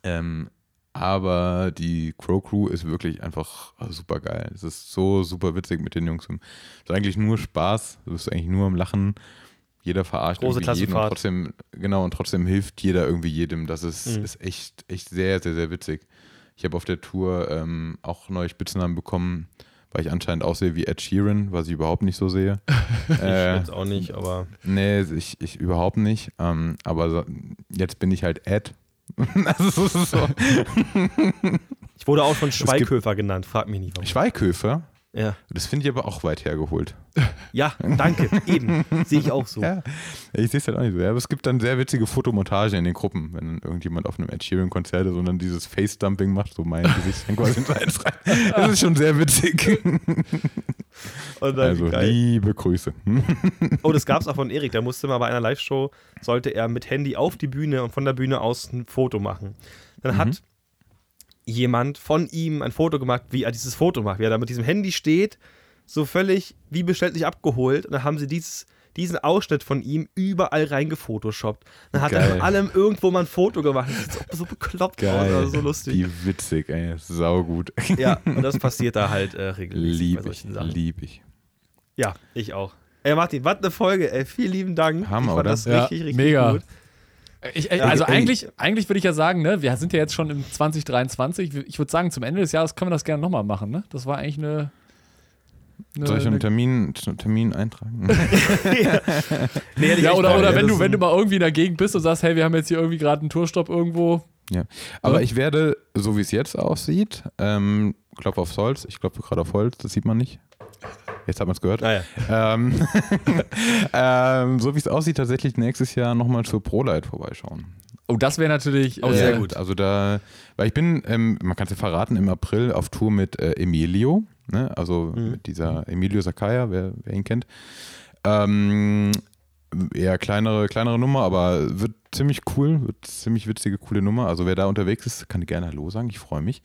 Ähm, aber die Crow Crew ist wirklich einfach super geil. Es ist so super witzig mit den Jungs. Es ist eigentlich nur Spaß. Du bist eigentlich nur am Lachen. Jeder verarscht Große irgendwie jeden und trotzdem, genau, und trotzdem hilft jeder irgendwie jedem. Das ist, Mhm. ist echt, echt sehr, sehr, sehr witzig. Ich habe auf der Tour ähm, auch neue Spitznamen bekommen, weil ich anscheinend aussehe wie Ed Sheeran, was ich überhaupt nicht so sehe. äh, jetzt auch nicht, aber. nee, ich, ich überhaupt nicht. Ähm, aber so, jetzt bin ich halt Ed. also so. Ich wurde auch schon Schweighöfer genannt, frag mich nicht warum. Schweighöfer, Ja. das finde ich aber auch weit hergeholt. ja, danke, eben. Sehe ich auch so. Ja, ich sehe es halt auch nicht so. Ja, aber es gibt dann sehr witzige Fotomontagen in den Gruppen, wenn dann irgendjemand auf einem Ed Sheeran-Konzert ist und dann dieses Face-Dumping macht, so mein Gesicht dann quasi ins Eins rein. Das ist schon sehr witzig. Also geil. liebe Grüße. Oh, das gab es auch von Erik. Der musste mal bei einer Live-Show, sollte er mit Handy auf die Bühne und von der Bühne aus ein Foto machen. Dann Mhm. hat jemand von ihm ein Foto gemacht, wie er dieses Foto macht, wie er da mit diesem Handy steht, so völlig wie bestellt abgeholt. Und dann haben sie dieses, diesen Ausschnitt von ihm überall reingefotoshoppt. Dann hat er Geil. von allem irgendwo mal ein Foto gemacht. Das ist so, bekloppt aus, also so lustig. Wie witzig, ey. Saugut. Ja, und das passiert da halt äh, regelmäßig Lieb bei ich, solchen Sachen. lieb ich. Ja, ich auch. Ey, Martin, was eine Folge, ey. Vielen lieben Dank. Hammer, ich fand oder? das Ja, richtig, richtig mega. gut. Ich, äh, Ja, also ey. eigentlich, eigentlich würde ich ja sagen, ne, wir sind ja jetzt schon im 2023. Ich würde sagen, zum Ende des Jahres können wir das gerne nochmal machen. Ne? Das war eigentlich eine. eine Soll ich einen eine, Termin, einen Termin eintragen? Nee, hätte ich ja, oder, oder ey. wenn, du, wenn du mal irgendwie in der Gegend bist und sagst, hey, wir haben jetzt hier irgendwie gerade einen Tourstopp irgendwo. ja. Aber Ja. ich werde, so wie es jetzt aussieht, ähm, Klopf aufs Holz. Ich klopfe gerade auf Holz, das sieht man nicht. Jetzt hat man es gehört. Naja. Ähm, ähm, so wie es aussieht, tatsächlich nächstes Jahr nochmal zur ProLight vorbeischauen. Oh, das wäre natürlich. Oh, sehr äh, gut. Also da, weil ich bin, ähm, man kann es ja verraten, im April auf Tour mit äh, Emilio, ne? also Mhm. mit dieser Emilio Sakaya, wer, wer ihn kennt. Ähm, eher kleinere, kleinere Nummer, aber wird ziemlich cool, wird ziemlich witzige, coole Nummer. Also wer da unterwegs ist, kann gerne Hallo sagen, ich freue mich.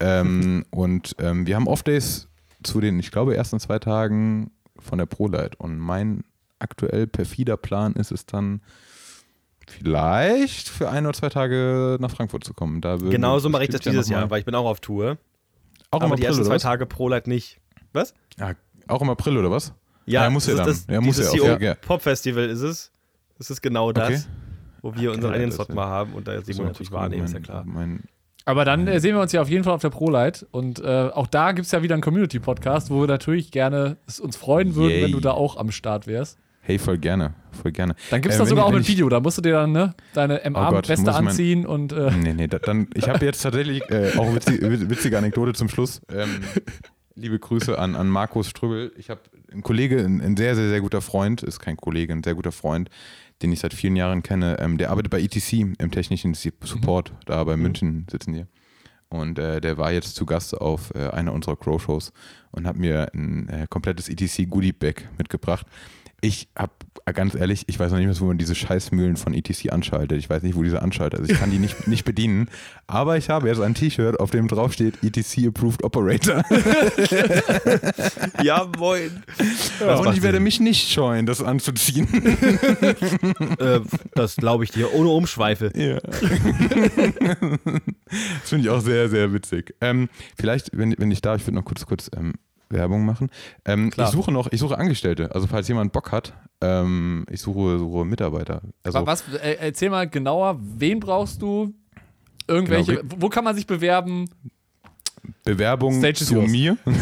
Ähm, und ähm, wir haben Off-Days zu den, ich glaube, ersten zwei Tagen von der ProLight. Und mein aktuell perfider Plan ist es dann, vielleicht für ein oder zwei Tage nach Frankfurt zu kommen. Da würden Genau wir so mache ich das dieses Jahr, weil ich bin auch auf Tour. Auch im aber die April ersten oder zwei was? Tage ProLight nicht. Was? Ja, auch im April oder was? Ja, Ja, muss ja dann. Das, Ja, muss ja auch, ja. Pop-Festival ist es. Das ist genau das, Okay. wo wir unseren ja, eigenen Slot mal haben und da Simon natürlich wahrnehmen, ist ja klar. Mein, Aber dann äh, sehen wir uns ja auf jeden Fall auf der ProLight. Und äh, auch da gibt es ja wieder einen Community-Podcast, wo wir natürlich gerne es uns freuen würden, Yay. wenn du da auch am Start wärst. hey, voll gerne, voll gerne. Dann gibt es Äh, da wenn sogar ich- auch ein Video. Da musst du dir dann ne, deine Oh MA-Weste mein- anziehen und äh, Nee, nee, da, dann, ich habe jetzt tatsächlich äh, auch eine witzige, witzige Anekdote zum Schluss. Ähm, liebe Grüße an, an Markus Strübel. Ich habe einen Kollege, ein, ein sehr, sehr, sehr guter Freund, ist kein Kollege, ein sehr guter Freund, den ich seit vielen Jahren kenne. Ähm, der arbeitet bei ETC im technischen Support, da bei München sitzen die. Und äh, der war jetzt zu Gast auf äh, einer unserer Crow-Shows und hat mir ein äh, komplettes ETC-Goodie-Bag mitgebracht. Ich habe, ganz ehrlich, ich weiß noch nicht mehr, wo man diese Scheißmühlen von ETC anschaltet. Ich weiß nicht, wo diese anschaltet. Also ich kann die nicht, nicht bedienen. Aber ich habe jetzt ein T-Shirt, auf dem drauf steht ETC Approved Operator. Ja, moin. und ich werde mich nicht scheuen, das anzuziehen. äh, das glaube ich dir, ohne Umschweife. Ja. das finde ich auch sehr, sehr witzig. Ähm, vielleicht, wenn, wenn ich darf, ich würde noch kurz, kurz ähm, Werbung machen. Ähm, ich suche noch, ich suche Angestellte. Also falls jemand Bock hat, ähm, ich suche, suche Mitarbeiter. Also was, äh, erzähl mal genauer, wen brauchst du? Irgendwelche, Genau, wo kann man sich bewerben? Bewerbung Stage zu yours. mir. Du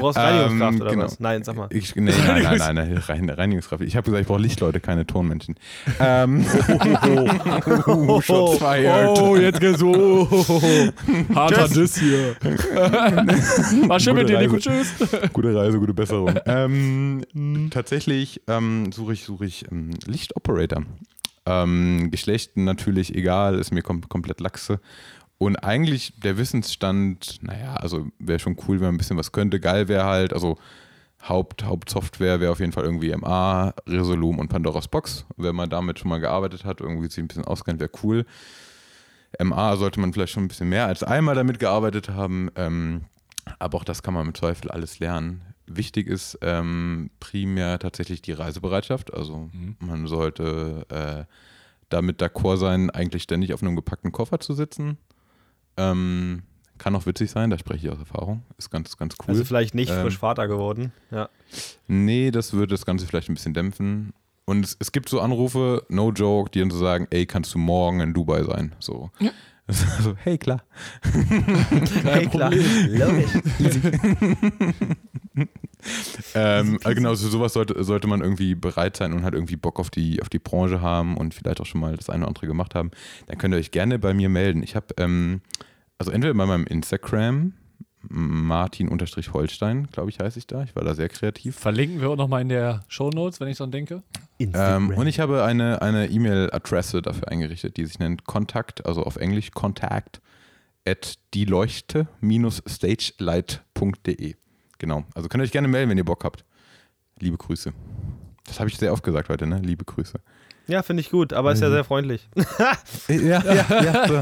brauchst Reinigungskraft Ähm, oder genau. was? Nein, sag mal. Ich, nee, nein, nein, nein, nein, Rein, Reinigungskraft. Ich habe gesagt, ich brauche Lichtleute, keine Tonmenschen. Ähm, oh, Shots fired. Oh, jetzt geht's so. Harter Diss hier. War schön mit dir, Nico. Tschüss. Gute Reise, gute Besserung. ähm, tatsächlich ähm, suche ich, suche ich ähm, Lichtoperator. Ähm, Geschlecht natürlich egal, ist mir kom komplett laxe. Und eigentlich der Wissensstand, naja, also wäre schon cool, wenn man ein bisschen was könnte. Geil wäre halt, also Haupt, Hauptsoftware wäre auf jeden Fall irgendwie MA, Resolum und Pandoras Box. Wenn man damit schon mal gearbeitet hat, irgendwie sich ein bisschen auskennt, wäre cool. MA sollte man vielleicht schon ein bisschen mehr als einmal damit gearbeitet haben. Ähm, aber auch das kann man im Zweifel alles lernen. Wichtig ist ähm, primär tatsächlich die Reisebereitschaft. Also man sollte äh, damit d'accord sein, eigentlich ständig auf einem gepackten Koffer zu sitzen. Ähm, kann auch witzig sein, da spreche ich aus Erfahrung. Ist ganz, ganz cool. Also vielleicht nicht Ähm, frisch Vater geworden. Ja. Nee, das würde das Ganze vielleicht ein bisschen dämpfen. Und es, es gibt so Anrufe, no joke, die dann so sagen, ey, kannst du morgen in Dubai sein? So. so hey, klar. Hey, klar. Logisch. Ähm, äh, genau, so sowas sollte, sollte man irgendwie bereit sein und halt irgendwie Bock auf die, auf die Branche haben und vielleicht auch schon mal das eine oder andere gemacht haben. Dann könnt ihr euch gerne bei mir melden. Ich habe, ähm, also entweder bei meinem Instagram, Martin-Holstein, glaube ich, heiße ich da. Ich war da sehr kreativ. Verlinken wir auch nochmal in der Shownotes, wenn ich dran denke. Ähm, und ich habe eine eine E-Mail-Adresse dafür eingerichtet, die sich nennt Kontakt, also auf Englisch Kontakt at dieleuchte-stagelight.de. Genau. Also könnt ihr euch gerne melden, wenn ihr Bock habt. Liebe Grüße. Das habe ich sehr oft gesagt heute, ne? Liebe Grüße. Ja, finde ich gut, aber ist Mhm. ja sehr freundlich. Ja, ja, ja. So.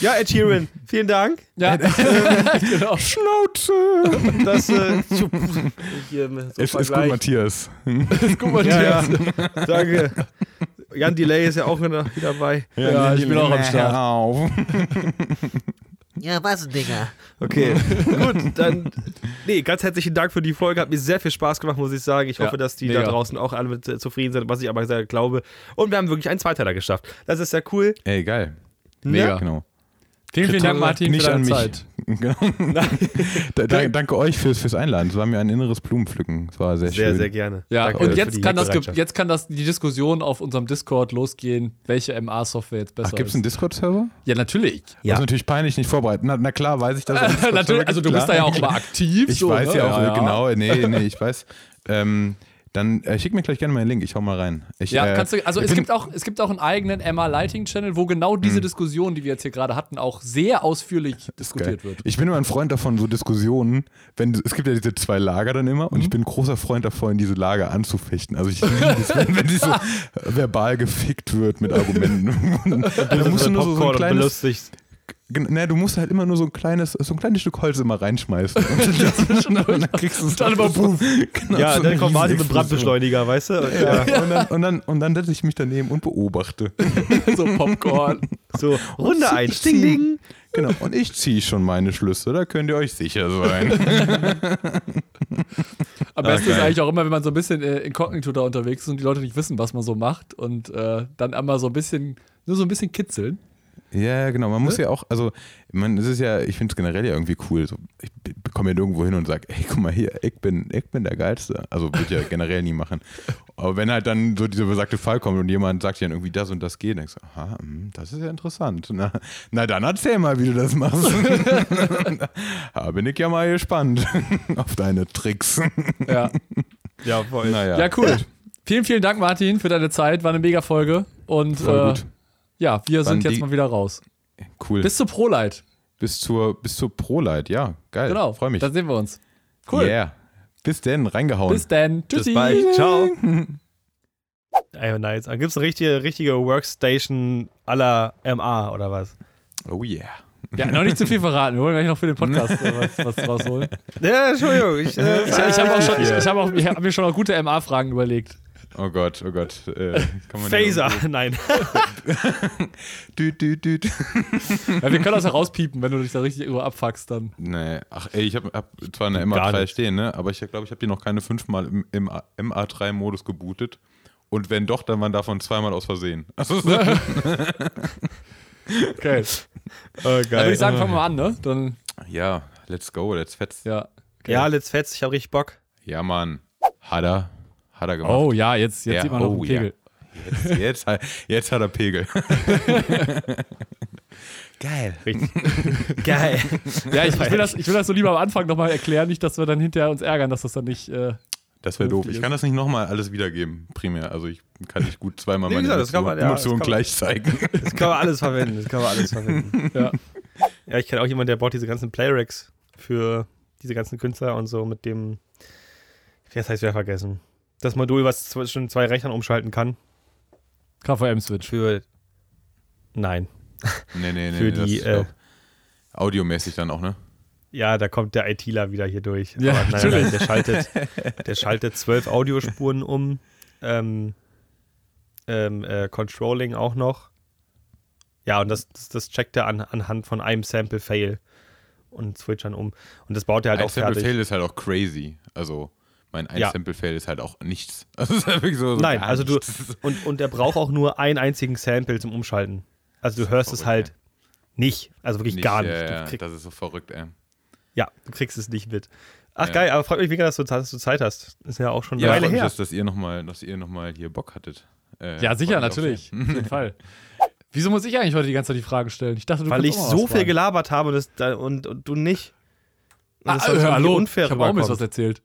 Ja, Ed Sheeran, vielen Dank. Ja, genau. Schnauze! Das, äh, hier, so Es ist gut. Matthias. Guck mal, Ja, ja. Matthias. Danke. Jan Delay ist ja auch wieder, wieder dabei. Ja, ich bin auch am Start. Ja, was, Digga? Okay, gut, dann. Nee, ganz herzlichen Dank für die Folge. Hat mir sehr viel Spaß gemacht, muss ich sagen. Ich Ja, hoffe, dass die mega. da draußen auch alle mit, äh, zufrieden sind, was ich aber sehr glaube. Und wir haben wirklich einen Zweiteiler geschafft. Das ist sehr cool. Ey, geil. Mega. Genau. Vielen, vielen Dank, Martin, Nicht für deine an mich. Zeit. Genau. da, da, danke euch fürs, fürs Einladen. Es war mir ein inneres Blumenpflücken. Es war sehr, Sehr, schön. sehr gerne. Ja, Danke und jetzt kann, das, jetzt kann das die Diskussion auf unserem Discord losgehen, welche MA-Software jetzt besser Ach, gibt es ist. einen Discord-Server? Ja, natürlich. Ja. Das ist natürlich peinlich nicht vorbereitet. Na, na klar, weiß ich das. dass es einen natürlich. Also, du bist da ja auch immer aktiv. Ich so, weiß ne? ja auch, ja. genau. Nee, nee, ich weiß. Ähm, dann äh, schick mir gleich gerne mal einen Link. Ich hau mal rein. Ich, Ja, äh, kannst du, also es bin- gibt, auch, es gibt auch einen eigenen MA Lighting Channel, wo genau diese Diskussion, die wir jetzt hier gerade hatten, auch sehr ausführlich diskutiert wird. Ich bin immer ein Freund davon, so Diskussionen, wenn es gibt ja diese zwei Lager dann immer und ich bin ein großer Freund davon, diese Lager anzufechten. Also ich liebe es, wenn, wenn sie so verbal gefickt wird mit Argumenten. Und dann musst du nur so, so ein kleines, Ne, du musst halt immer nur so ein kleines, so ein kleines Stück Holz immer reinschmeißen. Und dann, dann kriegst du es dann immer boom. Genau, Ja, so dann kommt Martin mit Riesenexplosion. Brandbeschleuniger, weißt du? Und, Ja, ja. und dann, und dann, und dann setze ich mich daneben und beobachte. so Popcorn. So, Runde Und 1. ich Ding, ding. Genau, und ich ziehe schon meine Schlüsse, da könnt ihr euch sicher sein. Am besten ist geil. eigentlich auch immer, wenn man so ein bisschen äh, inkognito da unterwegs ist und die Leute nicht wissen, was man so macht und äh, dann einmal so ein bisschen, nur so ein bisschen kitzeln. Ja, genau. Man muss ja auch, also, man, es ist ja, ich finde es generell ja irgendwie cool. So, ich komme ja irgendwo hin und sage, ey, guck mal hier, ich bin, ich bin der Geilste. Also, würde ich ja generell nie machen. Aber wenn halt dann so dieser besagte Fall kommt und jemand sagt dir dann irgendwie das und das geht, dann denkst du, aha, hm, das ist ja interessant. Na, na dann erzähl mal, wie du das machst. da bin ich ja mal gespannt auf deine Tricks. Ja, Ja, voll. Naja. ja cool. Vielen, vielen Dank, Martin, für deine Zeit. War eine mega Folge. Und äh, gut. Ja, wir sind jetzt mal wieder raus. Cool. Bis zur Pro-Light. bis zur, bis zur Pro-Light, ja. Geil. Genau. Freue mich. Dann sehen wir uns. Cool. Yeah. Bis denn, reingehauen. Bis dann. Bis Tschüssi. bald. Ciao. Ey, nice. Gibt es eine richtige, richtige Workstation aller MA oder was? oh yeah. Ja, noch nicht zu viel verraten. Wir wollen gleich noch für den Podcast äh, was, was rausholen. Ja, Entschuldigung. Ich, äh, Ich, ich habe auch schon, ich, ich hab auch, ich hab mir schon noch gute MA-Fragen überlegt. Oh Gott, oh Gott. Äh, kann man Phaser. Nein. Düt, düt, düt. Ja, wir können das herauspiepen, wenn du dich da richtig irgendwo abfuckst dann. Nee, ach ey, ich habe hab zwar eine Gar MA3 nicht. stehen, ne? aber ich glaube, ich habe die noch keine fünfmal im, im MA3-Modus gebootet. Und wenn doch, dann waren davon zweimal aus Versehen. Also, Okay. Oh, Dann geil. würde ich sagen, fangen wir mal an, ne? Dann, Ja, let's go, let's fetz. ja. Ja, let's fetz, ich hab richtig Bock. Ja, Mann. Hat er. Hat er gemacht. Oh ja, jetzt, jetzt Ja, sieht man noch oh, einen Pegel. Jetzt, jetzt, hat- jetzt hat er Pegel. Geil. Geil. Ja, ich, ich, will das, ich will das so lieber am Anfang nochmal erklären, nicht, dass wir dann hinterher uns ärgern, dass das dann nicht. Äh, Das wäre doof. Ich kann das nicht nochmal alles wiedergeben, primär. Also ich kann nicht gut zweimal meine gesagt, Emotionen, man- ja, Emotionen man- gleich zeigen. Das kann man alles verwenden. Das kann man alles verwenden. ja. Ja, ich kenne auch jemanden, der baut diese ganzen Playracks für diese ganzen Künstler und so mit dem. Wie das heißt, wer vergessen. Das Modul, was zwischen zwei Rechnern umschalten kann. KVM-Switch. Für. Nein. Nee, nee, nee. Für die, ist äh, auch audiomäßig dann auch, ne? Ja, da kommt der ITler wieder hier durch. Ja, Aber nein, nein, der schaltet, der schaltet zwölf Audiospuren um. Ähm, ähm, äh, Controlling auch noch. Ja, und das, das, das checkt er an, anhand von einem Sample-Fail und switcht dann um. Und das baut er halt ein auch fertig. Sample-Fail ist halt auch crazy. Also mein ein Ja. Sample-Fail ist halt auch nichts. Also es ist halt wirklich so, so Nein, also du und, und er braucht auch nur einen einzigen Sample zum Umschalten. Also du hörst es Verrückt, halt nicht, also wirklich Nicht, gar nicht. Ja, Du ja, krieg, das ist so verrückt, ey. ja, du kriegst es nicht mit. Ach Ja. geil, aber freut mich mega, dass du, dass du Zeit hast. Ist ja auch schon eine Ja, Weile freut mich, her. dass, dass ihr nochmal, dass ihr noch mal hier Bock hattet. Äh, Ja, sicher, natürlich. Auf jeden Fall. Wieso muss ich eigentlich heute die ganze Zeit die Fragen stellen? Ich dachte, du Weil ich so viel gelabert habe das, da, und, und du nicht. Und Ah, äh, hallo, unfair ich habe auch ein bisschen was erzählt.